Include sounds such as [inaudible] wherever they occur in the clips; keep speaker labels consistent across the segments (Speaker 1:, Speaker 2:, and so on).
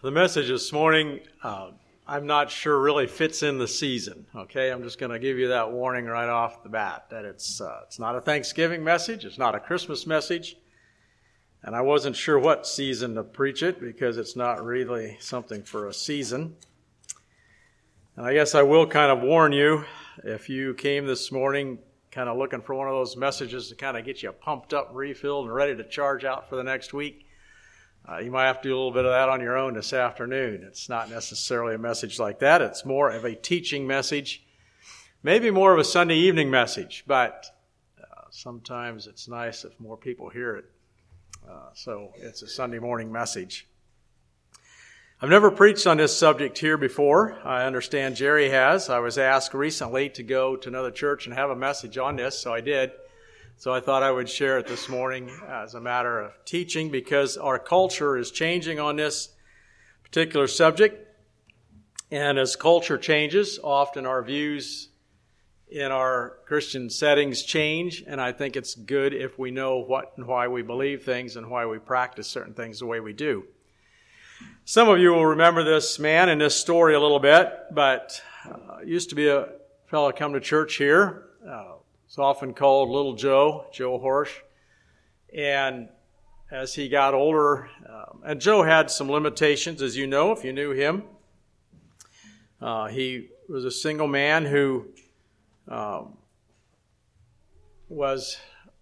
Speaker 1: The message this morning, uh, I'm not sure really fits in the season. Okay, I'm just going to give you that warning right off the bat that it's uh, it's not a Thanksgiving message, it's not a Christmas message, and I wasn't sure what season to preach it because it's not really something for a season. And I guess I will kind of warn you if you came this morning kind of looking for one of those messages to kind of get you pumped up, refilled, and ready to charge out for the next week uh, you might have to do a little bit of that on your own this afternoon. It's not necessarily a message like that. It's more of a teaching message, maybe more of a Sunday evening message, but uh, sometimes it's nice if more people hear it. Uh, so it's a Sunday morning message. I've never preached on this subject here before. I understand Jerry has. I was asked recently to go to another church and have a message on this, so I did. So I thought I would share it this morning as a matter of teaching because our culture is changing on this particular subject. And as culture changes, often our views in our Christian settings change. And I think it's good if we know what and why we believe things and why we practice certain things the way we do. Some of you will remember this man and this story a little bit, but uh, used to be a fellow come to church here. Uh, He's often called Little Joe, Joe Horsch. And as he got older, um, and Joe had some limitations, as you know, if you knew him. Uh, he was a single man who um, was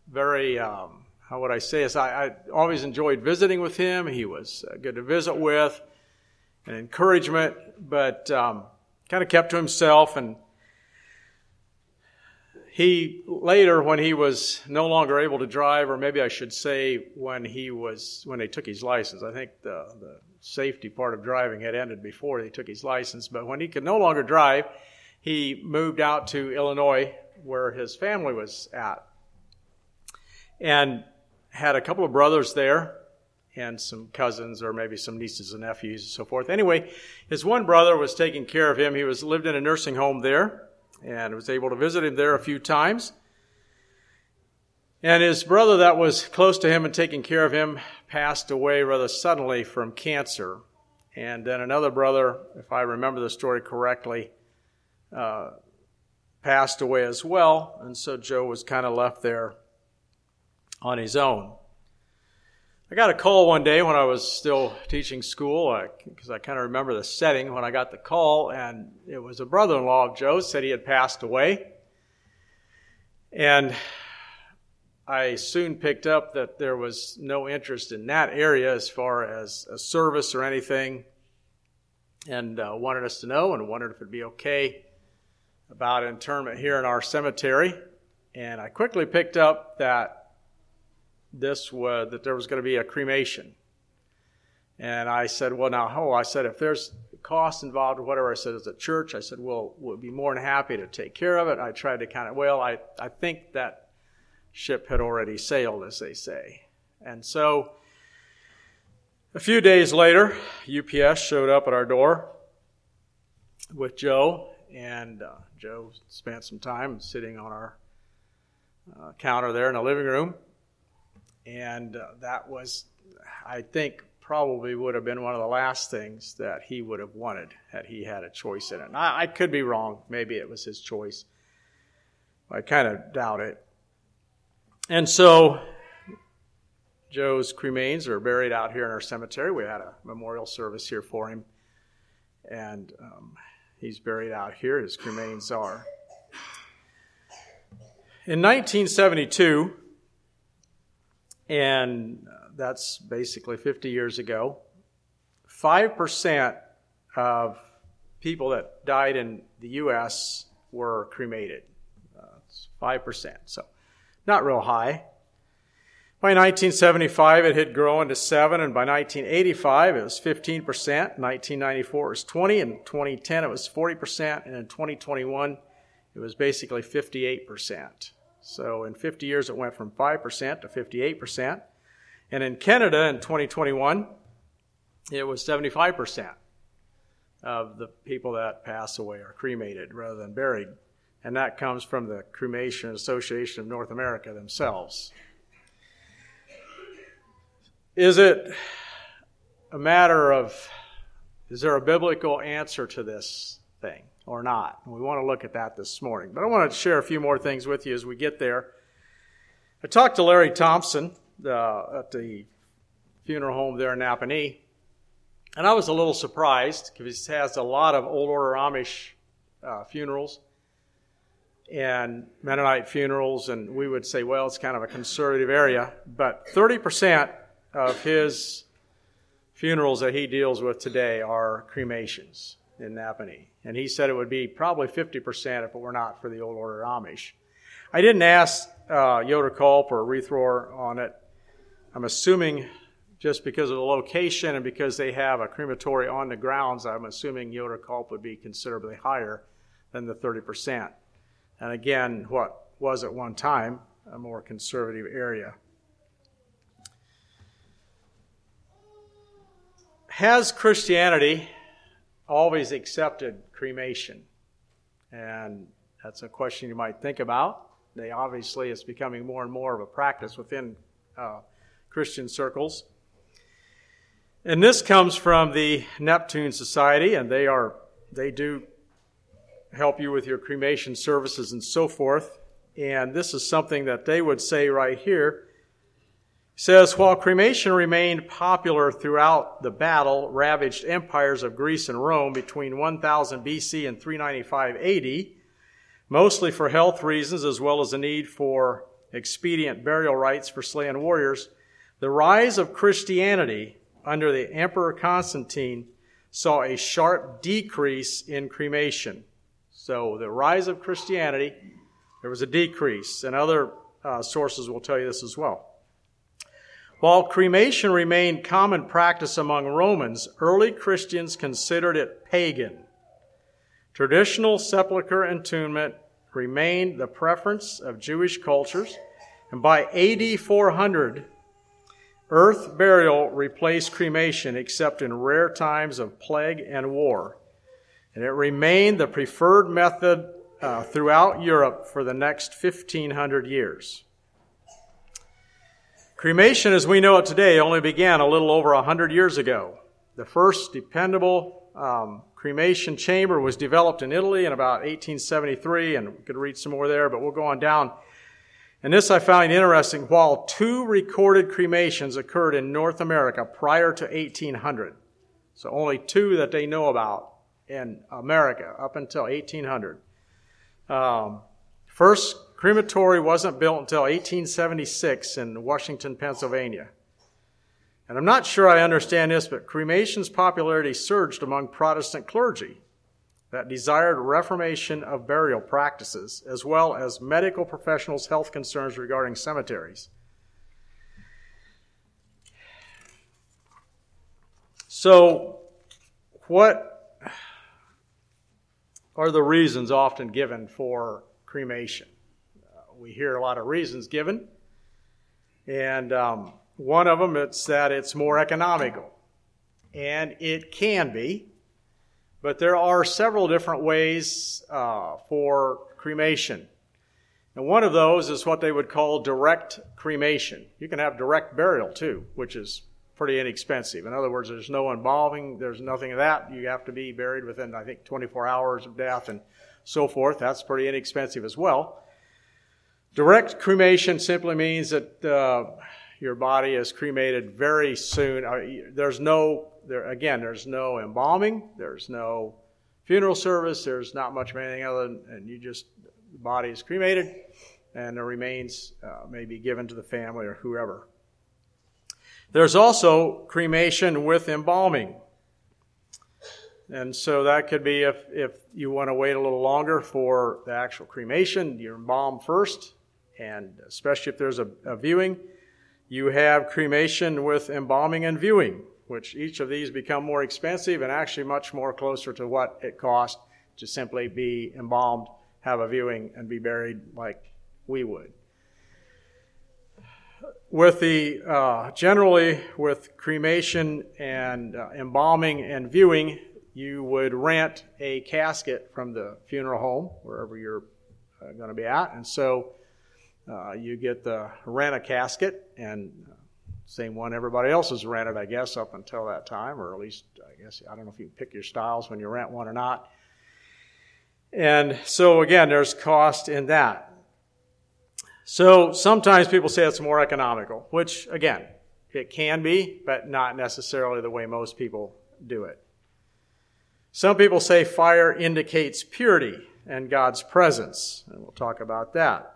Speaker 1: very, um, how would I say this? I, I, always enjoyed visiting with him. He was uh, good to visit with, and encouragement, but um, kind of kept to himself and he later, when he was no longer able to drive, or maybe I should say when he was when they took his license, I think the, the safety part of driving had ended before they took his license. But when he could no longer drive, he moved out to Illinois, where his family was at, and had a couple of brothers there and some cousins or maybe some nieces and nephews and so forth. Anyway, his one brother was taking care of him. He was lived in a nursing home there and was able to visit him there a few times. And his brother, that was close to him and taking care of him, passed away rather suddenly from cancer. And then another brother, if I remember the story correctly, uh, passed away as well. And so Joe was kind of left there on his own. I got a call one day when I was still teaching school, because I, I kind of remember the setting when I got the call, and it was a brother in law of Joe's, said he had passed away. And I soon picked up that there was no interest in that area as far as a service or anything, and uh, wanted us to know and wondered if it'd be okay about interment here in our cemetery. And I quickly picked up that this was that there was going to be a cremation. And I said, well, now, oh, I said, if there's cost involved or whatever, I said, as a church, I said, well, we'll be more than happy to take care of it. I tried to kind of, well, I, I think that ship had already sailed, as they say. And so a few days later, UPS showed up at our door with Joe, and uh, Joe spent some time sitting on our uh, counter there in the living room. And uh, that was, I think, probably would have been one of the last things that he would have wanted had he had a choice in it. And I, I could be wrong. Maybe it was his choice. I kind of doubt it. And so Joe's cremains are buried out here in our cemetery. We had a memorial service here for him. And um, he's buried out here. His cremains are. In 1972, and that's basically 50 years ago. 5% of people that died in the U.S. were cremated. Uh, 5%, so not real high. By 1975, it had grown to 7, and by 1985, it was 15%. 1994, it was 20, and 2010, it was 40%, and in 2021, it was basically 58%. So in 50 years, it went from 5% to 58%. And in Canada in 2021, it was 75% of the people that pass away are cremated rather than buried. And that comes from the Cremation Association of North America themselves. Is it a matter of Is there a biblical answer to this thing or not? We want to look at that this morning. But I want to share a few more things with you as we get there. I talked to Larry Thompson uh, at the funeral home there in Nappanee, and I was a little surprised because he has a lot of old order Amish uh, funerals and Mennonite funerals, and we would say, well, it's kind of a conservative area. But 30% of his funerals that he deals with today are cremations in Nappanee. And he said it would be probably 50% if it were not for the old order Amish. I didn't ask uh, Yoder Culp or Rieth-Rohrer on it. I'm assuming just because of the location and because they have a crematory on the grounds, I'm assuming Yoder Culp would be considerably higher than the 30%. And again, what was at one time a more conservative area. Has Christianity always accepted cremation? And that's a question you might think about. They obviously it's becoming more and more of a practice within uh, Christian circles. And this comes from the Neptune Society, and they are they do help you with your cremation services and so forth. And this is something that they would say right here. Says, while cremation remained popular throughout the battle ravaged empires of Greece and Rome between 1000 BC and 395 AD, mostly for health reasons as well as the need for expedient burial rites for slain warriors, the rise of Christianity under the Emperor Constantine saw a sharp decrease in cremation. So the rise of Christianity, there was a decrease, and other uh, sources will tell you this as well. While cremation remained common practice among Romans, early Christians considered it pagan. Traditional sepulchre entombment remained the preference of Jewish cultures, and by AD 400, earth burial replaced cremation except in rare times of plague and war and it remained the preferred method uh, throughout Europe for the next 1500 years. Cremation, as we know it today, only began a little over 100 years ago. The first dependable um, cremation chamber was developed in Italy in about 1873, and we could read some more there, but we'll go on down. And this I find interesting. While two recorded cremations occurred in North America prior to 1800, so only two that they know about, in America up until 1800. Um, first crematory wasn't built until 1876 in Washington, Pennsylvania. And I'm not sure I understand this, but cremation's popularity surged among Protestant clergy that desired reformation of burial practices, as well as medical professionals' health concerns regarding cemeteries. So, what are the reasons often given for cremation. We hear a lot of reasons given, and um, one of them it's that it's more economical, and it can be, but there are several different ways uh, for cremation. And one of those is what they would call direct cremation. You can have direct burial too, which is pretty inexpensive. In other words, there's no embalming, there's nothing of that. You have to be buried within, I think, 24 hours of death and so forth. That's pretty inexpensive as well. Direct cremation simply means that uh, your body is cremated very soon. Uh, there's no, there, again, there's no embalming, there's no funeral service, there's not much of anything other than, and you just, the body is cremated and the remains uh, may be given to the family or whoever. There's also cremation with embalming. And so that could be if, if you want to wait a little longer for the actual cremation, you embalm first, and especially if there's a, a viewing, you have cremation with embalming and viewing, which each of these become more expensive and actually much more closer to what it costs to simply be embalmed, have a viewing, and be buried like we would. With the uh, generally with cremation and uh, embalming and viewing, you would rent a casket from the funeral home wherever you're uh, going to be at, and so uh, you get the rent a casket, and same one everybody else has rented, I guess, up until that time, or at least, I guess, I don't know if you pick your styles when you rent one or not. And so, again, there's cost in that. So sometimes people say it's more economical, which, again, it can be, but not necessarily the way most people do it. Some people say fire indicates purity and God's presence, and we'll talk about that.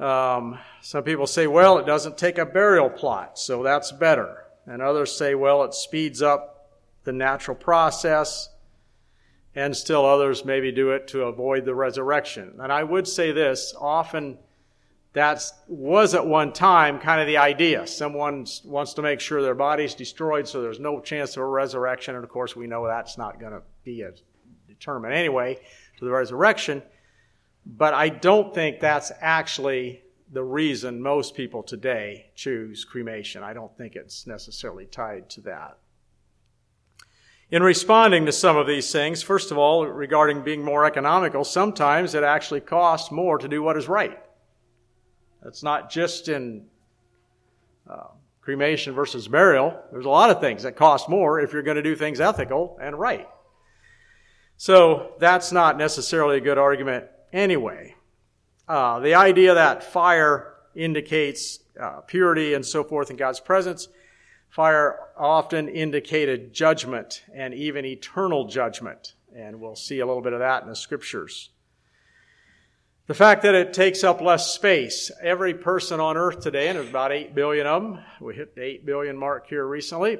Speaker 1: Um, some people say, well, it doesn't take a burial plot, so that's better. And others say, well, it speeds up the natural process. And still others maybe do it to avoid the resurrection. And I would say this often that was at one time kind of the idea. Someone wants to make sure their body's destroyed so there's no chance of a resurrection. And of course, we know that's not going to be determined anyway to the resurrection. But I don't think that's actually the reason most people today choose cremation. I don't think it's necessarily tied to that. In responding to some of these things, first of all, regarding being more economical, sometimes it actually costs more to do what is right. That's not just in uh, cremation versus burial. There's a lot of things that cost more if you're going to do things ethical and right. So that's not necessarily a good argument anyway. Uh, the idea that fire indicates uh, purity and so forth in God's presence, fire often indicated judgment and even eternal judgment. And we'll see a little bit of that in the scriptures. The fact that it takes up less space. Every person on earth today, and there's about 8 billion of them, we hit the 8 billion mark here recently,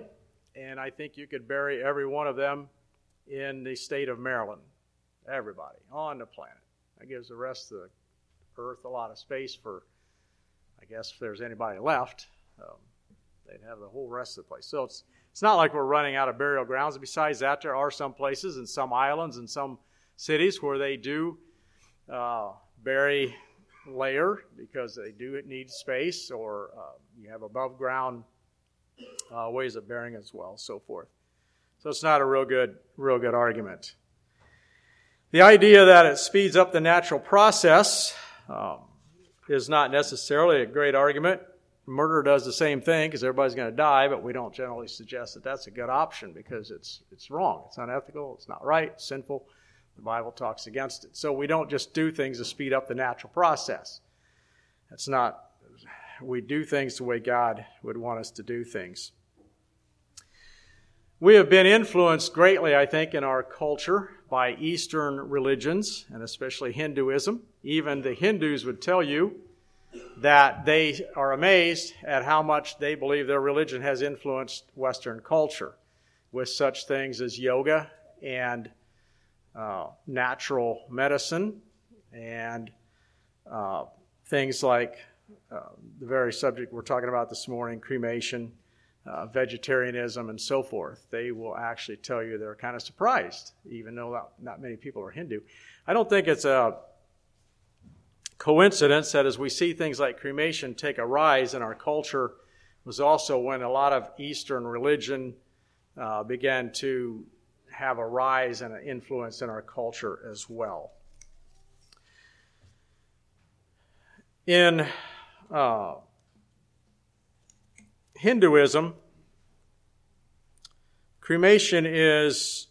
Speaker 1: and I think you could bury every one of them in the state of Maryland. Everybody on the planet. That gives the rest of the earth a lot of space for, I guess, if there's anybody left, um, they'd have the whole rest of the place. So it's it's not like we're running out of burial grounds. Besides that, there are some places and some islands and some cities where they do uh, bury layer because they do need space, or uh, you have above ground uh, ways of burying as well, so forth. So it's not a real good, real good argument. The idea that it speeds up the natural process um, is not necessarily a great argument. Murder does the same thing because everybody's going to die, but we don't generally suggest that that's a good option because it's it's wrong, it's unethical, it's not right, it's sinful. The Bible talks against it. So we don't just do things to speed up the natural process. That's not. We do things the way God would want us to do things. We have been influenced greatly, I think, in our culture by Eastern religions, and especially Hinduism. Even the Hindus would tell you that they are amazed at how much they believe their religion has influenced Western culture with such things as yoga and uh, natural medicine and uh, things like uh, the very subject we're talking about this morning cremation uh, vegetarianism, and so forth. They will actually tell you they're kind of surprised, even though not, not many people are Hindu. I don't think it's a coincidence that as we see things like cremation take a rise in our culture, was also when a lot of Eastern religion uh, began to have a rise and an influence in our culture as well. In uh, Hinduism, cremation is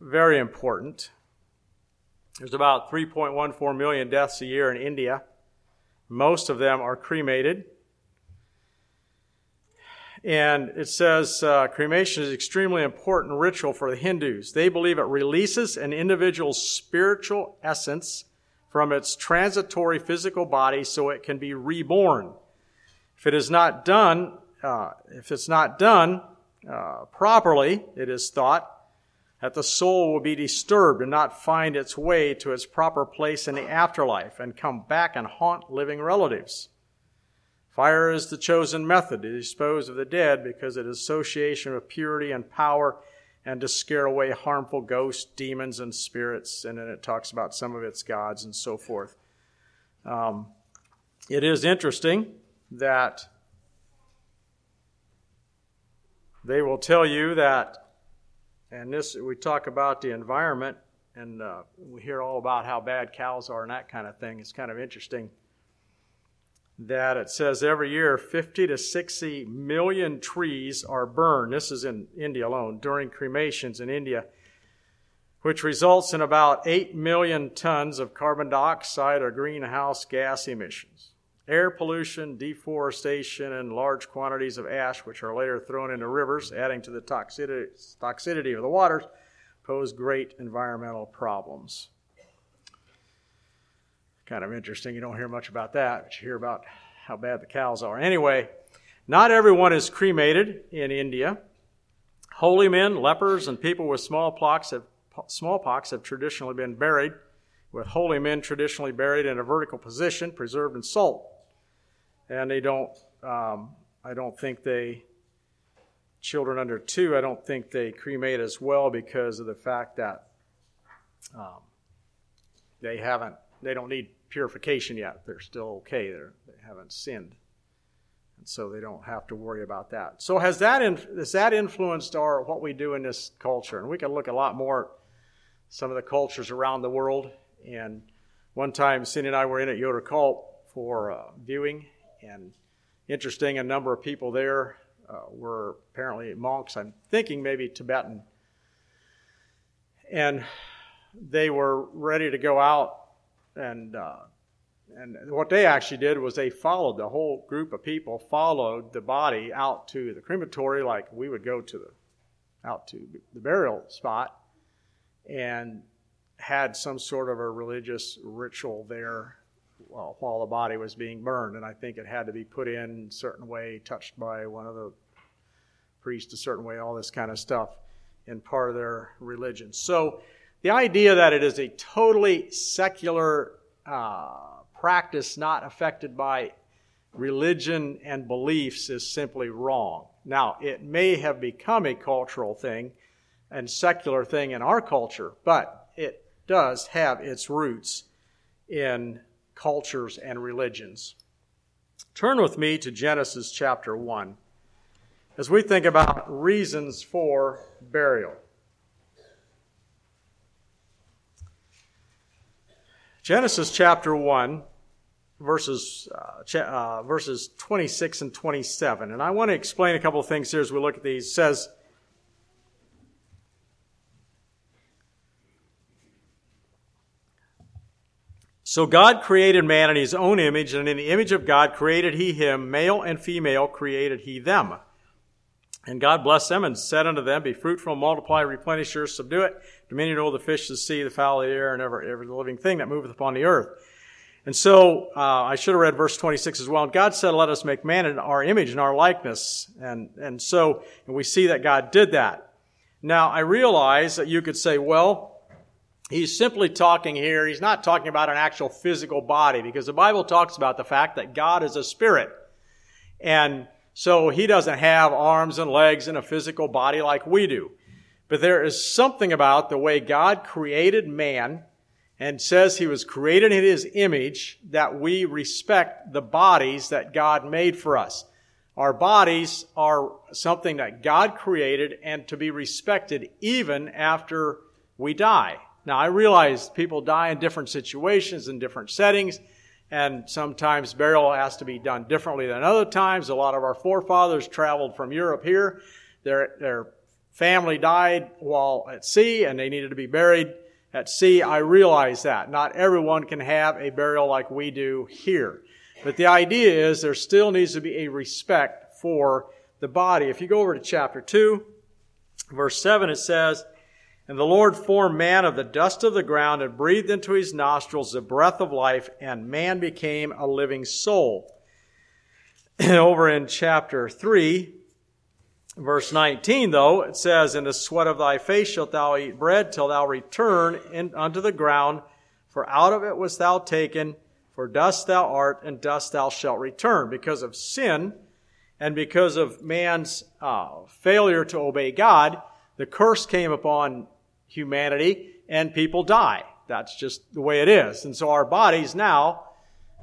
Speaker 1: very important. There's about 3.14 million deaths a year in India. Most of them are cremated. And it says uh, cremation is an extremely important ritual for the Hindus. They believe it releases an individual's spiritual essence from its transitory physical body so it can be reborn. If it is not done, uh, if it's not done uh, properly, it is thought that the soul will be disturbed and not find its way to its proper place in the afterlife and come back and haunt living relatives. Fire is the chosen method to dispose of the dead because it is association with purity and power and to scare away harmful ghosts, demons, and spirits. And then it talks about some of its gods and so forth. Um, it is interesting that They will tell you that, and this we talk about the environment, and uh, we hear all about how bad cows are and that kind of thing. It's kind of interesting. that it says every year 50 to 60 million trees are burned. This is in India alone during cremations in India, which results in about 8 million tons of carbon dioxide or greenhouse gas emissions. Air pollution, deforestation, and large quantities of ash, which are later thrown into rivers, adding to the toxicity, toxicity of the waters, pose great environmental problems. Kind of interesting. You don't hear much about that, but you hear about how bad the cows are. Anyway, not everyone is cremated in India. Holy men, lepers, and people with smallpox have, smallpox have traditionally been buried, with holy men traditionally buried in a vertical position, preserved in salt. And they don't, um, I don't think they, children under two, I don't think they cremate as well because of the fact that um, they haven't they don't need purification yet. They're still okay. They're, they haven't sinned. And so they don't have to worry about that. So has that, has that influenced our, what we do in this culture? And we can look a lot more at some of the cultures around the world. And one time, Cindy and I were in at Yoder Culp for uh, viewing. And interesting, a number of people there uh, were apparently monks. I'm thinking maybe Tibetan. And they were ready to go out and uh, and what they actually did was they followed the whole group of people followed the body out to the crematory like we would go to the out to the burial spot and had some sort of a religious ritual there while the body was being burned and i think it had to be put in a certain way touched by one of the priests a certain way all this kind of stuff in part of their religion so the idea that it is a totally secular uh, practice not affected by religion and beliefs is simply wrong. Now, it may have become a cultural thing and secular thing in our culture, but it does have its roots in cultures and religions. Turn with me to Genesis chapter 1 as we think about reasons for burial. Genesis chapter 1, verses, uh, ch- uh, verses 26 and 27. And I want to explain a couple of things here as we look at these. It says, So God created man in his own image, and in the image of God created he him, male and female created he them. And God blessed them and said unto them, Be fruitful, multiply, replenish your, subdue it, dominion over the fish of the sea, the fowl of the air, and every, every living thing that moveth upon the earth. And so uh, I should have read verse 26 as well. And God said, Let us make man in our image and our likeness. And, and so and we see that God did that. Now, I realize that you could say, well, he's simply talking here. He's not talking about an actual physical body because the Bible talks about the fact that God is a spirit. And so he doesn't have arms and legs and a physical body like we do. But there is something about the way God created man and says he was created in his image that we respect the bodies that God made for us. Our bodies are something that God created and to be respected even after we die. Now I realize people die in different situations in different settings and sometimes burial has to be done differently than other times. A lot of our forefathers traveled from Europe here. Their, their family died while at sea and they needed to be buried at sea. I realize that. Not everyone can have a burial like we do here. But the idea is there still needs to be a respect for the body. If you go over to chapter 2, verse 7, it says, and the Lord formed man of the dust of the ground and breathed into his nostrils the breath of life, and man became a living soul. And [clears throat] over in chapter 3, verse 19, though, it says, In the sweat of thy face shalt thou eat bread till thou return in, unto the ground, for out of it wast thou taken, for dust thou art, and dust thou shalt return. Because of sin, and because of man's uh, failure to obey God, the curse came upon humanity and people die. That's just the way it is. And so our bodies now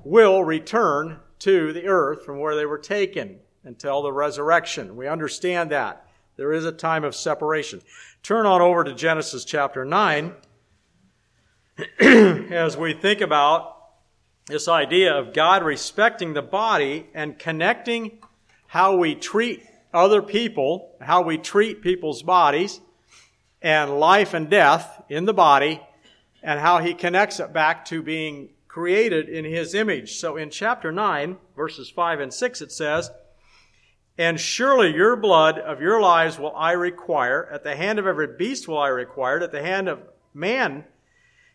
Speaker 1: will return to the earth from where they were taken until the resurrection. We understand that. There is a time of separation. Turn on over to Genesis chapter 9 [clears throat] as we think about this idea of God respecting the body and connecting how we treat other people, how we treat people's bodies, and life and death in the body, and how he connects it back to being created in his image. So in chapter 9, verses 5 and 6, it says, And surely your blood of your lives will I require, at the hand of every beast will I require at the hand of man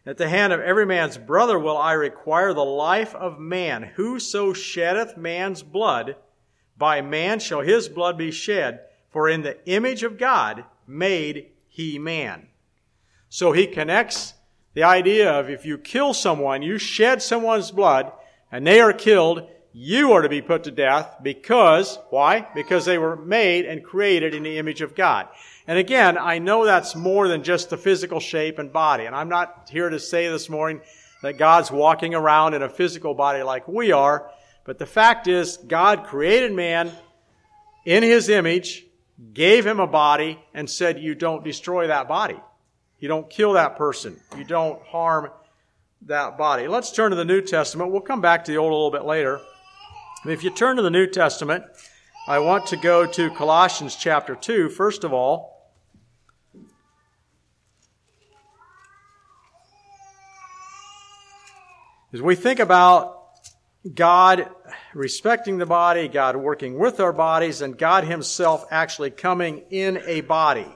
Speaker 1: at the hand of every man's brother will I require the life of man. Whoso sheddeth man's blood, by man shall his blood be shed. For in the image of God made he man. So he connects the idea of if you kill someone, you shed someone's blood, and they are killed, you are to be put to death because, why? Because they were made and created in the image of God. And again, I know that's more than just the physical shape and body. And I'm not here to say this morning that God's walking around in a physical body like we are. But the fact is, God created man in his image, gave him a body, and said, You don't destroy that body. You don't kill that person. You don't harm that body. Let's turn to the New Testament. We'll come back to the Old a little bit later. If you turn to the New Testament, I want to go to Colossians chapter 2, first of all. As we think about God respecting the body, God working with our bodies, and God Himself actually coming in a body.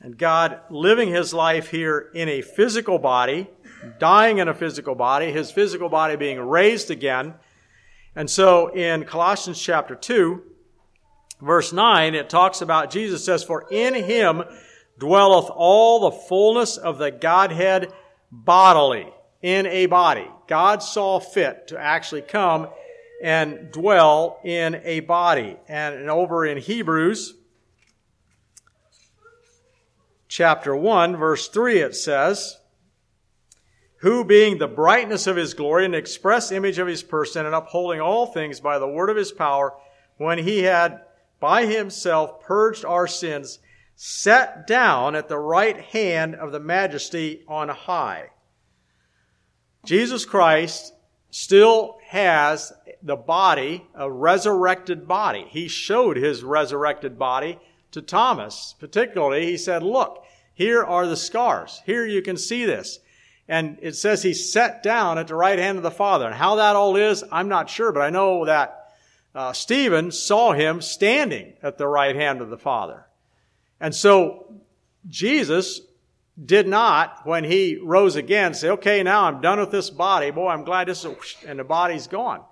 Speaker 1: And God living His life here in a physical body, dying in a physical body, His physical body being raised again. And so in Colossians chapter 2, verse 9, it talks about Jesus says, For in Him dwelleth all the fullness of the Godhead bodily in a body. God saw fit to actually come and dwell in a body. And over in Hebrews chapter 1, verse 3, it says, Who being the brightness of his glory and express image of his person and upholding all things by the word of his power, when he had by himself purged our sins, sat down at the right hand of the majesty on high. Jesus Christ still has the body, a resurrected body. He showed his resurrected body to Thomas. Particularly, he said, Look, here are the scars. Here you can see this. And it says he sat down at the right hand of the Father. And how that all is, I'm not sure, but I know that uh, Stephen saw him standing at the right hand of the Father. And so Jesus did not, when he rose again, say, okay, now I'm done with this body. Boy, I'm glad this is, and the body's gone.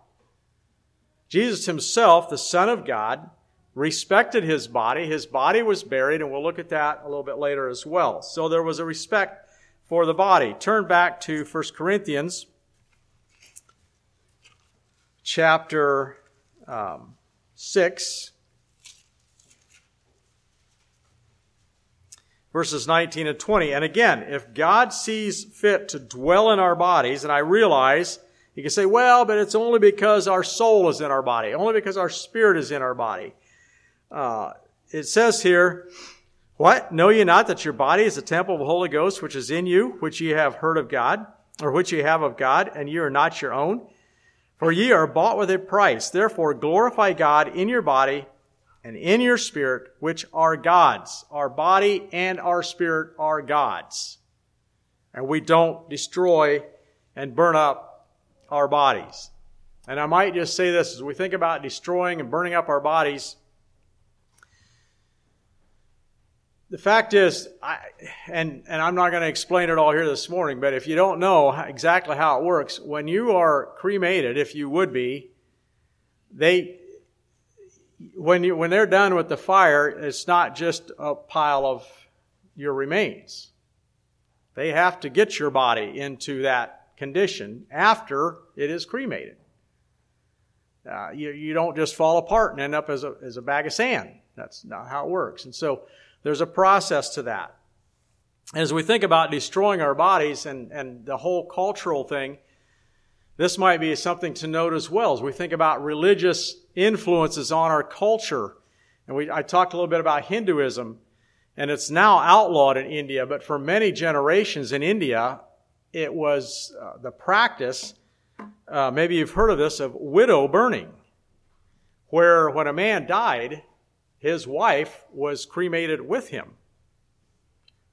Speaker 1: Jesus himself, the Son of God, respected his body. His body was buried, and we'll look at that a little bit later as well. So there was a respect for the body. Turn back to 1 Corinthians chapter um, 6. Verses 19 and 20. And again, if God sees fit to dwell in our bodies, and I realize you can say, well, but it's only because our soul is in our body, only because our spirit is in our body. Uh, it says here, what? Know ye not that your body is a temple of the Holy Ghost, which is in you, which ye have heard of God, or which ye have of God, and ye are not your own? For ye are bought with a price. Therefore glorify God in your body and in your spirit, which are God's. Our body and our spirit are God's. And we don't destroy and burn up our bodies. And I might just say this as we think about destroying and burning up our bodies. The fact is, I, and, and I'm not going to explain it all here this morning, but if you don't know exactly how it works, when you are cremated, if you would be, they, when you when they're done with the fire, it's not just a pile of your remains. They have to get your body into that condition after it is cremated. Uh, you, you don't just fall apart and end up as a, as a bag of sand. That's not how it works. And so there's a process to that. As we think about destroying our bodies and, and the whole cultural thing, this might be something to note as well as we think about religious influences on our culture. And we, I talked a little bit about Hinduism, and it's now outlawed in India, but for many generations in India, it was uh, the practice uh, maybe you've heard of this, of widow burning, where when a man died, his wife was cremated with him.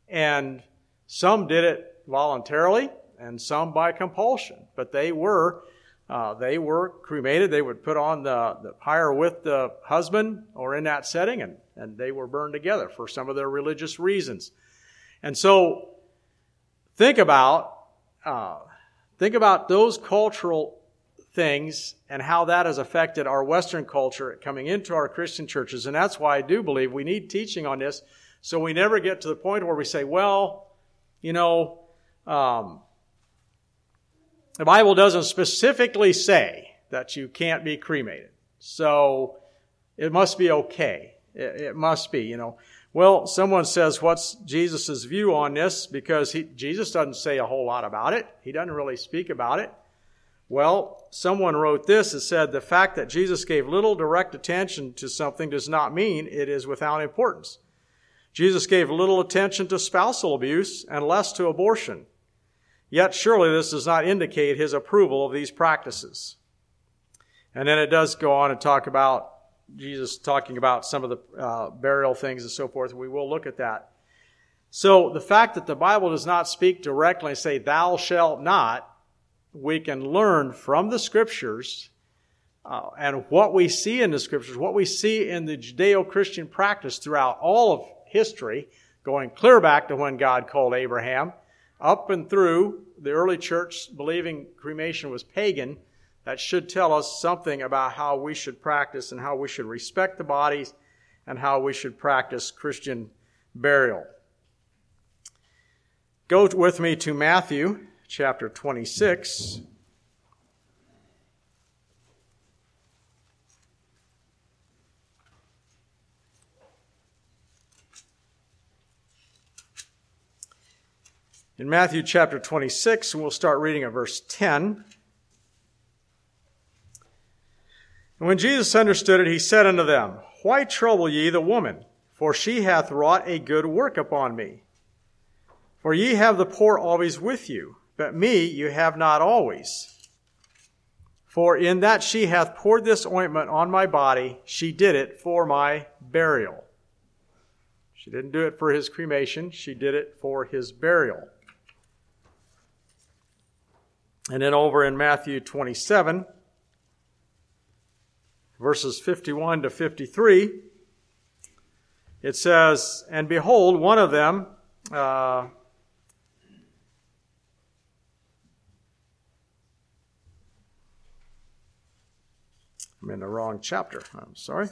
Speaker 1: And some did it voluntarily and some by compulsion, but they were uh, they were cremated. They would put on the, the pyre with the husband or in that setting, and, and they were burned together for some of their religious reasons. And so, think about uh, think about those cultural things and how that has affected our Western culture coming into our Christian churches. And that's why I do believe we need teaching on this, so we never get to the point where we say, "Well, you know." Um, the Bible doesn't specifically say that you can't be cremated. So it must be okay. It, it must be, you know. Well, someone says, what's Jesus' view on this? Because he, Jesus doesn't say a whole lot about it. He doesn't really speak about it. Well, someone wrote this. and said, the fact that Jesus gave little direct attention to something does not mean it is without importance. Jesus gave little attention to spousal abuse and less to abortion. Yet surely this does not indicate his approval of these practices. And then it does go on and talk about Jesus talking about some of the uh, burial things and so forth. We will look at that. So the fact that the Bible does not speak directly and say, thou shalt not, we can learn from the scriptures uh, and what we see in the scriptures, what we see in the Judeo Christian practice throughout all of history, going clear back to when God called Abraham up and through the early church believing cremation was pagan, that should tell us something about how we should practice and how we should respect the bodies and how we should practice Christian burial. Go with me to Matthew chapter 26. In Matthew chapter 26, and we'll start reading at verse 10. And when Jesus understood it, he said unto them, Why trouble ye the woman? For she hath wrought a good work upon me. For ye have the poor always with you, but me you have not always. For in that she hath poured this ointment on my body, she did it for my burial. She didn't do it for his cremation, she did it for his burial. And then over in Matthew 27, verses 51 to 53, it says, And behold, one of them, uh, I'm in the wrong chapter. I'm sorry.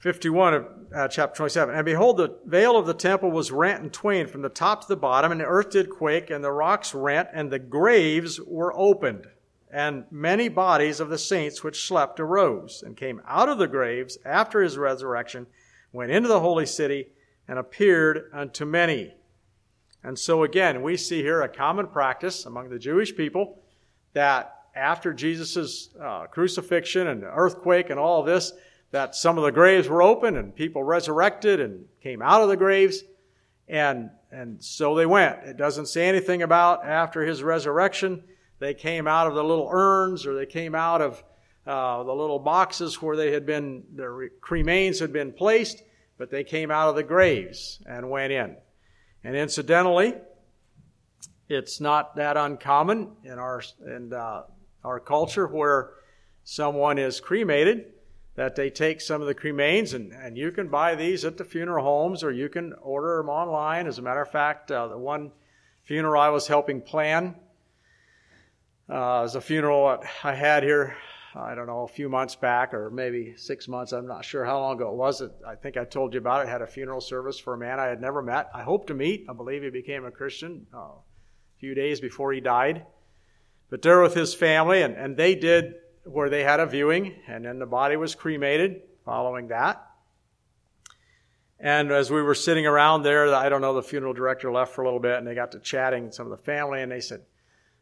Speaker 1: 51 of uh, chapter 27. And behold, the veil of the temple was rent in twain from the top to the bottom, and the earth did quake, and the rocks rent, and the graves were opened. And many bodies of the saints which slept arose, and came out of the graves after his resurrection, went into the holy city, and appeared unto many. And so again, we see here a common practice among the Jewish people that after Jesus' uh, crucifixion and earthquake and all this, that some of the graves were open and people resurrected and came out of the graves. And, and so they went. It doesn't say anything about after his resurrection, they came out of the little urns or they came out of uh, the little boxes where they had been, their cremains had been placed, but they came out of the graves and went in. And incidentally, it's not that uncommon in our, in, uh, our culture where someone is cremated that they take some of the cremains, and, and you can buy these at the funeral homes or you can order them online. As a matter of fact, uh, the one funeral I was helping plan uh, was a funeral I had here, I don't know, a few months back or maybe six months. I'm not sure how long ago it was. I think I told you about it. I had a funeral service for a man I had never met. I hope to meet. I believe he became a Christian uh, a few days before he died. But there with his family, and, and they did where they had a viewing, and then the body was cremated following that. And as we were sitting around there, I don't know, the funeral director left for a little bit, and they got to chatting some of the family, and they said,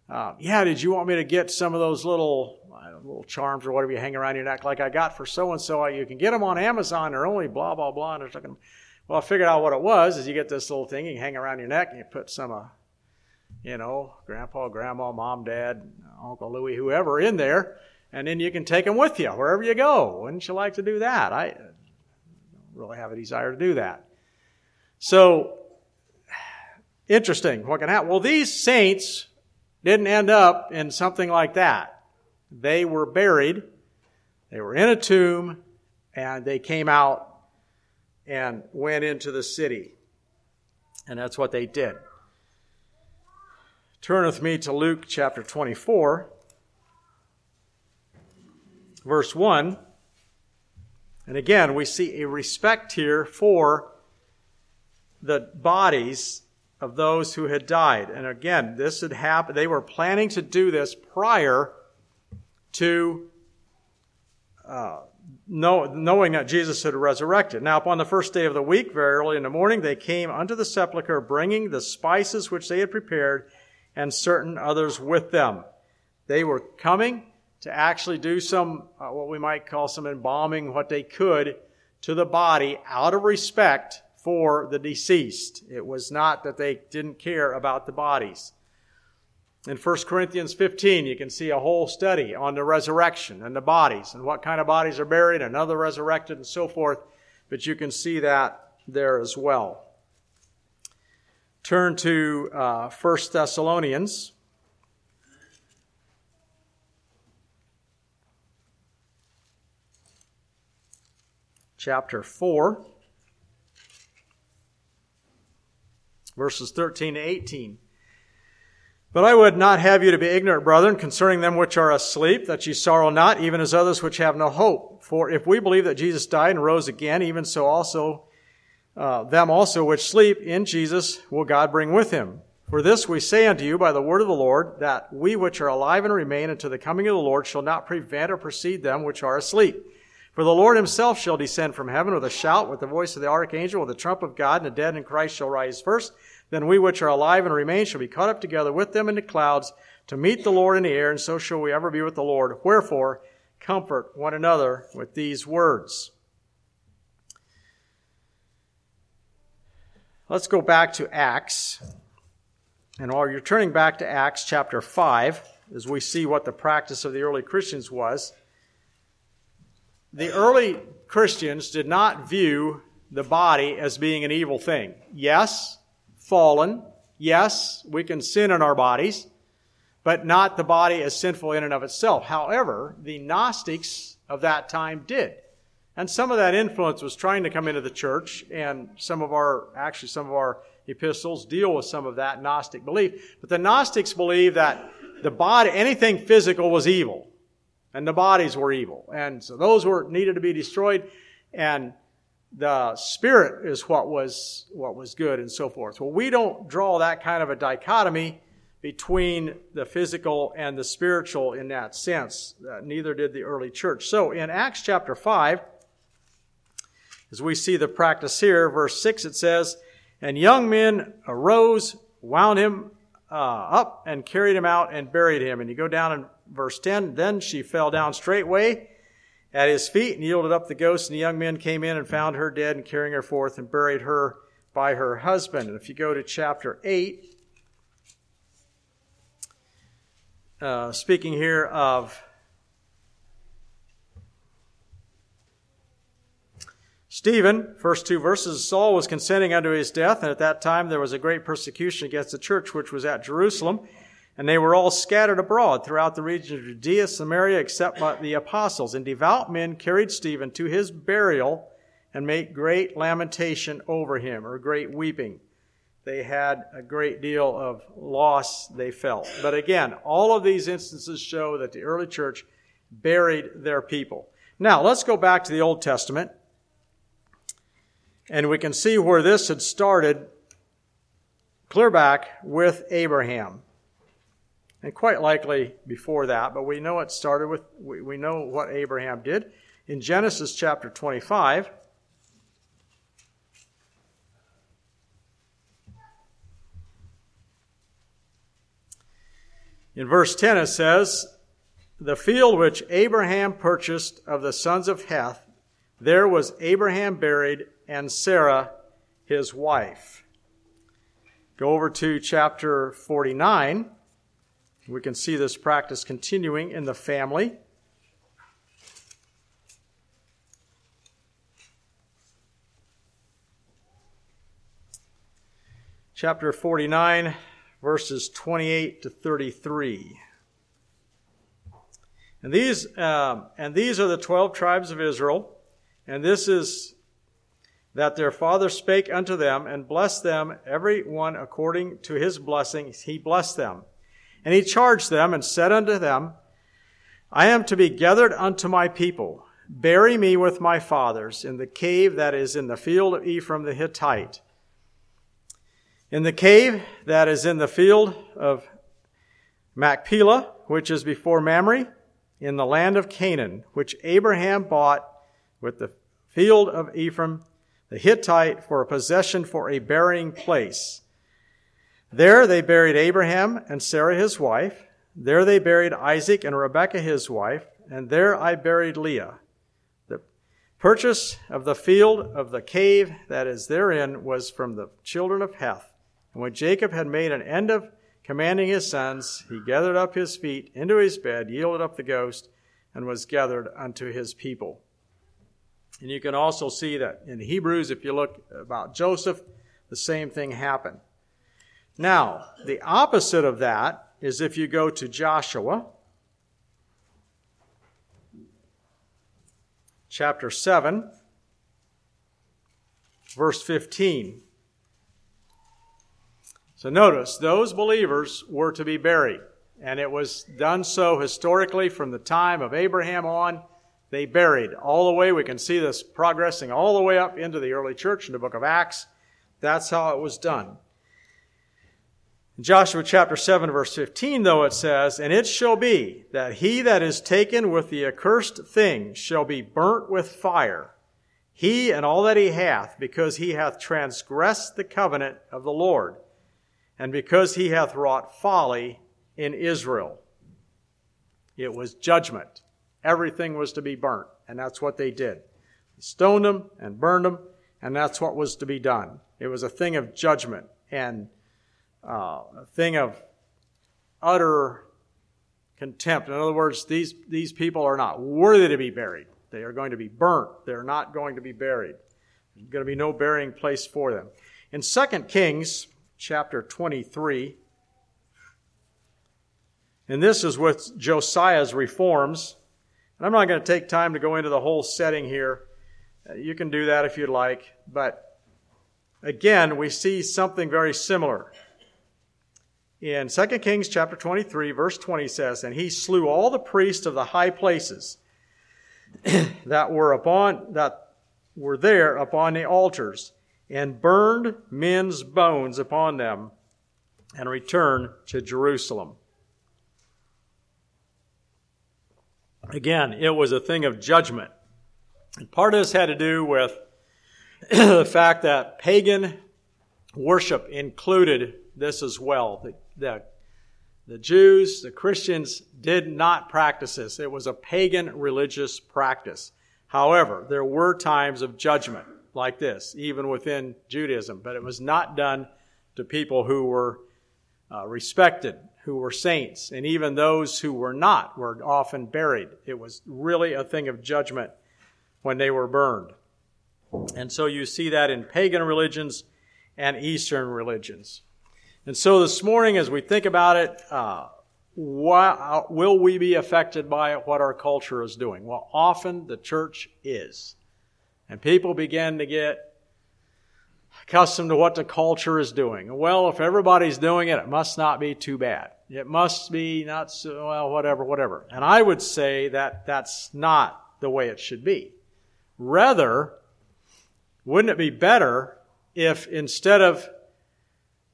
Speaker 1: uh, "Yeah, did you want me to get some of those little know, little charms or whatever you hang around your neck, like I got for so and so? You can get them on Amazon. They're only blah blah blah." And they're talking. Well, I figured out what it was. Is you get this little thing you hang around your neck, and you put some uh, you know, grandpa, grandma, mom, dad, Uncle Louie, whoever in there, and then you can take them with you wherever you go. Wouldn't you like to do that? I don't really have a desire to do that. So, interesting. What can happen? Well, these saints didn't end up in something like that. They were buried, they were in a tomb, and they came out and went into the city. And that's what they did. Turn with me to Luke chapter 24, verse 1. And again, we see a respect here for the bodies of those who had died. And again, this had happened. They were planning to do this prior to uh, know, knowing that Jesus had resurrected. Now, upon the first day of the week, very early in the morning, they came unto the sepulchre, bringing the spices which they had prepared, and certain others with them. They were coming to actually do some, uh, what we might call some embalming, what they could to the body out of respect for the deceased. It was not that they didn't care about the bodies. In 1 Corinthians 15, you can see a whole study on the resurrection and the bodies and what kind of bodies are buried and other resurrected and so forth. But you can see that there as well. Turn to uh, 1 Thessalonians. Chapter 4, verses 13 to 18. But I would not have you to be ignorant, brethren, concerning them which are asleep, that ye sorrow not, even as others which have no hope. For if we believe that Jesus died and rose again, even so also uh, them also which sleep in Jesus will God bring with him. For this we say unto you by the word of the Lord, that we which are alive and remain unto the coming of the Lord shall not prevent or precede them which are asleep. For the Lord himself shall descend from heaven with a shout, with the voice of the archangel, with the trump of God, and the dead in Christ shall rise first. Then we which are alive and remain shall be caught up together with them in the clouds to meet the Lord in the air, and so shall we ever be with the Lord. Wherefore, comfort one another with these words. Let's go back to Acts. And while you're turning back to Acts chapter 5, as we see what the practice of the early Christians was, the early Christians did not view the body as being an evil thing. Yes, fallen. Yes, we can sin in our bodies, but not the body as sinful in and of itself. However, the Gnostics of that time did. And some of that influence was trying to come into the church, and some of our, actually, some of our epistles deal with some of that Gnostic belief. But the Gnostics believed that the body, anything physical was evil, and the bodies were evil. And so those were needed to be destroyed, and the spirit is what was what was good and so forth. Well, we don't draw that kind of a dichotomy between the physical and the spiritual in that sense. Uh, neither did the early church. So in Acts chapter 5, as we see the practice here, verse 6, it says, And young men arose, wound him uh, up, and carried him out and buried him. And you go down in verse 10, Then she fell down straightway at his feet and yielded up the ghost. And the young men came in and found her dead and carrying her forth and buried her by her husband. And if you go to chapter 8, uh, speaking here of Stephen, first two verses, Saul was consenting unto his death, and at that time there was a great persecution against the church which was at Jerusalem. And they were all scattered abroad throughout the region of Judea, Samaria, except by the apostles. And devout men carried Stephen to his burial and made great lamentation over him, or great weeping. They had a great deal of loss they felt. But again, all of these instances show that the early church buried their people. Now, let's go back to the Old Testament. And we can see where this had started clear back with Abraham and quite likely before that, but we know it started with, we, we know what Abraham did. In Genesis chapter 25, in verse 10 it says, The field which Abraham purchased of the sons of Heth, there was Abraham buried and Sarah his wife. Go over to chapter 49. We can see this practice continuing in the family. Chapter 49, verses 28 to 33. And these, um, and these are the twelve tribes of Israel, and this is that their father spake unto them and blessed them, every one according to his blessing, he blessed them. And he charged them and said unto them, I am to be gathered unto my people. Bury me with my fathers in the cave that is in the field of Ephron the Hittite. In the cave that is in the field of Machpelah, which is before Mamre, in the land of Canaan, which Abraham bought with the field of Ephron the Hittite for a possession for a burying place. There they buried Abraham and Sarah his wife. There they buried Isaac and Rebekah his wife. And there I buried Leah. The purchase of the field of the cave that is therein was from the children of Heth. And when Jacob had made an end of commanding his sons, he gathered up his feet into his bed, yielded up the ghost, and was gathered unto his people. And you can also see that in Hebrews, if you look about Joseph, the same thing happened. Now, the opposite of that is if you go to Joshua, chapter 7, verse 15. So notice, those believers were to be buried, and it was done so historically from the time of Abraham on they buried all the way. We can see this progressing all the way up into the early church in the book of Acts. That's how it was done. In Joshua chapter 7 verse 15 though it says, And it shall be that he that is taken with the accursed thing shall be burnt with fire, he and all that he hath, because he hath transgressed the covenant of the Lord, and because he hath wrought folly in Israel. It was judgment. Everything was to be burnt, and that's what they did. They stoned them and burned them, and that's what was to be done. It was a thing of judgment and uh, a thing of utter contempt. In other words, these, these people are not worthy to be buried. They are going to be burnt. They're not going to be buried. There's going to be no burying place for them. In 2 Kings chapter 23, and this is with Josiah's reforms, and I'm not going to take time to go into the whole setting here. Uh, you can do that if you'd like. But again, we see something very similar. In 2 Kings chapter 23, verse 20 says, And he slew all the priests of the high places [clears throat] that were upon that were there upon the altars, and burned men's bones upon them, and returned to Jerusalem. Again, it was a thing of judgment. And part of this had to do with [clears throat] the fact that pagan worship included this as well. The, the, the Jews, the Christians did not practice this. It was a pagan religious practice. However, there were times of judgment like this, even within Judaism, but it was not done to people who were uh, respected who were saints, and even those who were not were often buried. It was really a thing of judgment when they were burned. And so you see that in pagan religions and Eastern religions. And so this morning, as we think about it, uh, why, will we be affected by what our culture is doing? Well, often the church is. And people begin to get accustomed to what the culture is doing. Well, if everybody's doing it, it must not be too bad. It must be not so, well, whatever, whatever. And I would say that that's not the way it should be. Rather, wouldn't it be better if instead of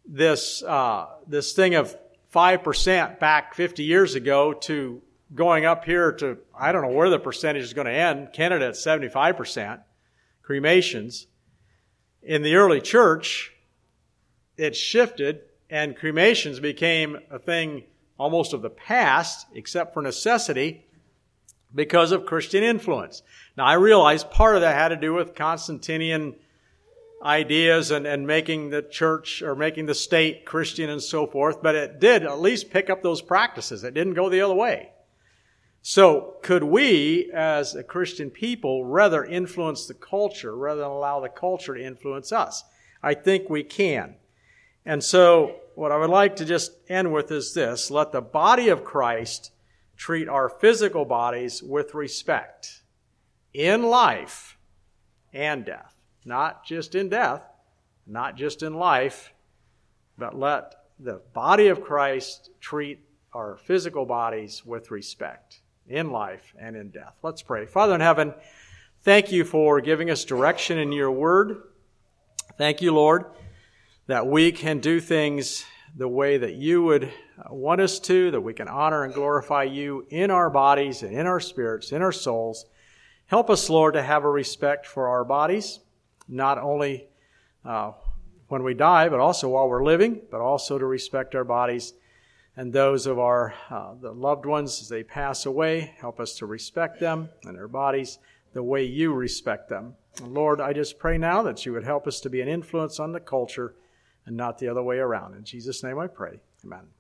Speaker 1: this, uh, this thing of 5% back 50 years ago to going up here to, I don't know where the percentage is going to end, Canada at 75%, cremations. In the early church, it shifted and cremations became a thing almost of the past, except for necessity, because of Christian influence. Now, I realize part of that had to do with Constantinian ideas and, and making the church or making the state Christian and so forth, but it did at least pick up those practices. It didn't go the other way. So, could we, as a Christian people, rather influence the culture rather than allow the culture to influence us? I think we can. And so, what I would like to just end with is this let the body of Christ treat our physical bodies with respect in life and death. Not just in death, not just in life, but let the body of Christ treat our physical bodies with respect in life and in death. Let's pray. Father in heaven, thank you for giving us direction in your word. Thank you, Lord, that we can do things the way that you would want us to, that we can honor and glorify you in our bodies and in our spirits, in our souls. Help us, Lord, to have a respect for our bodies, not only uh, when we die, but also while we're living, but also to respect our bodies and those of our uh, the loved ones as they pass away. Help us to respect them and their bodies the way you respect them. Lord, I just pray now that you would help us to be an influence on the culture and not the other way around. In Jesus' name I pray. Amen.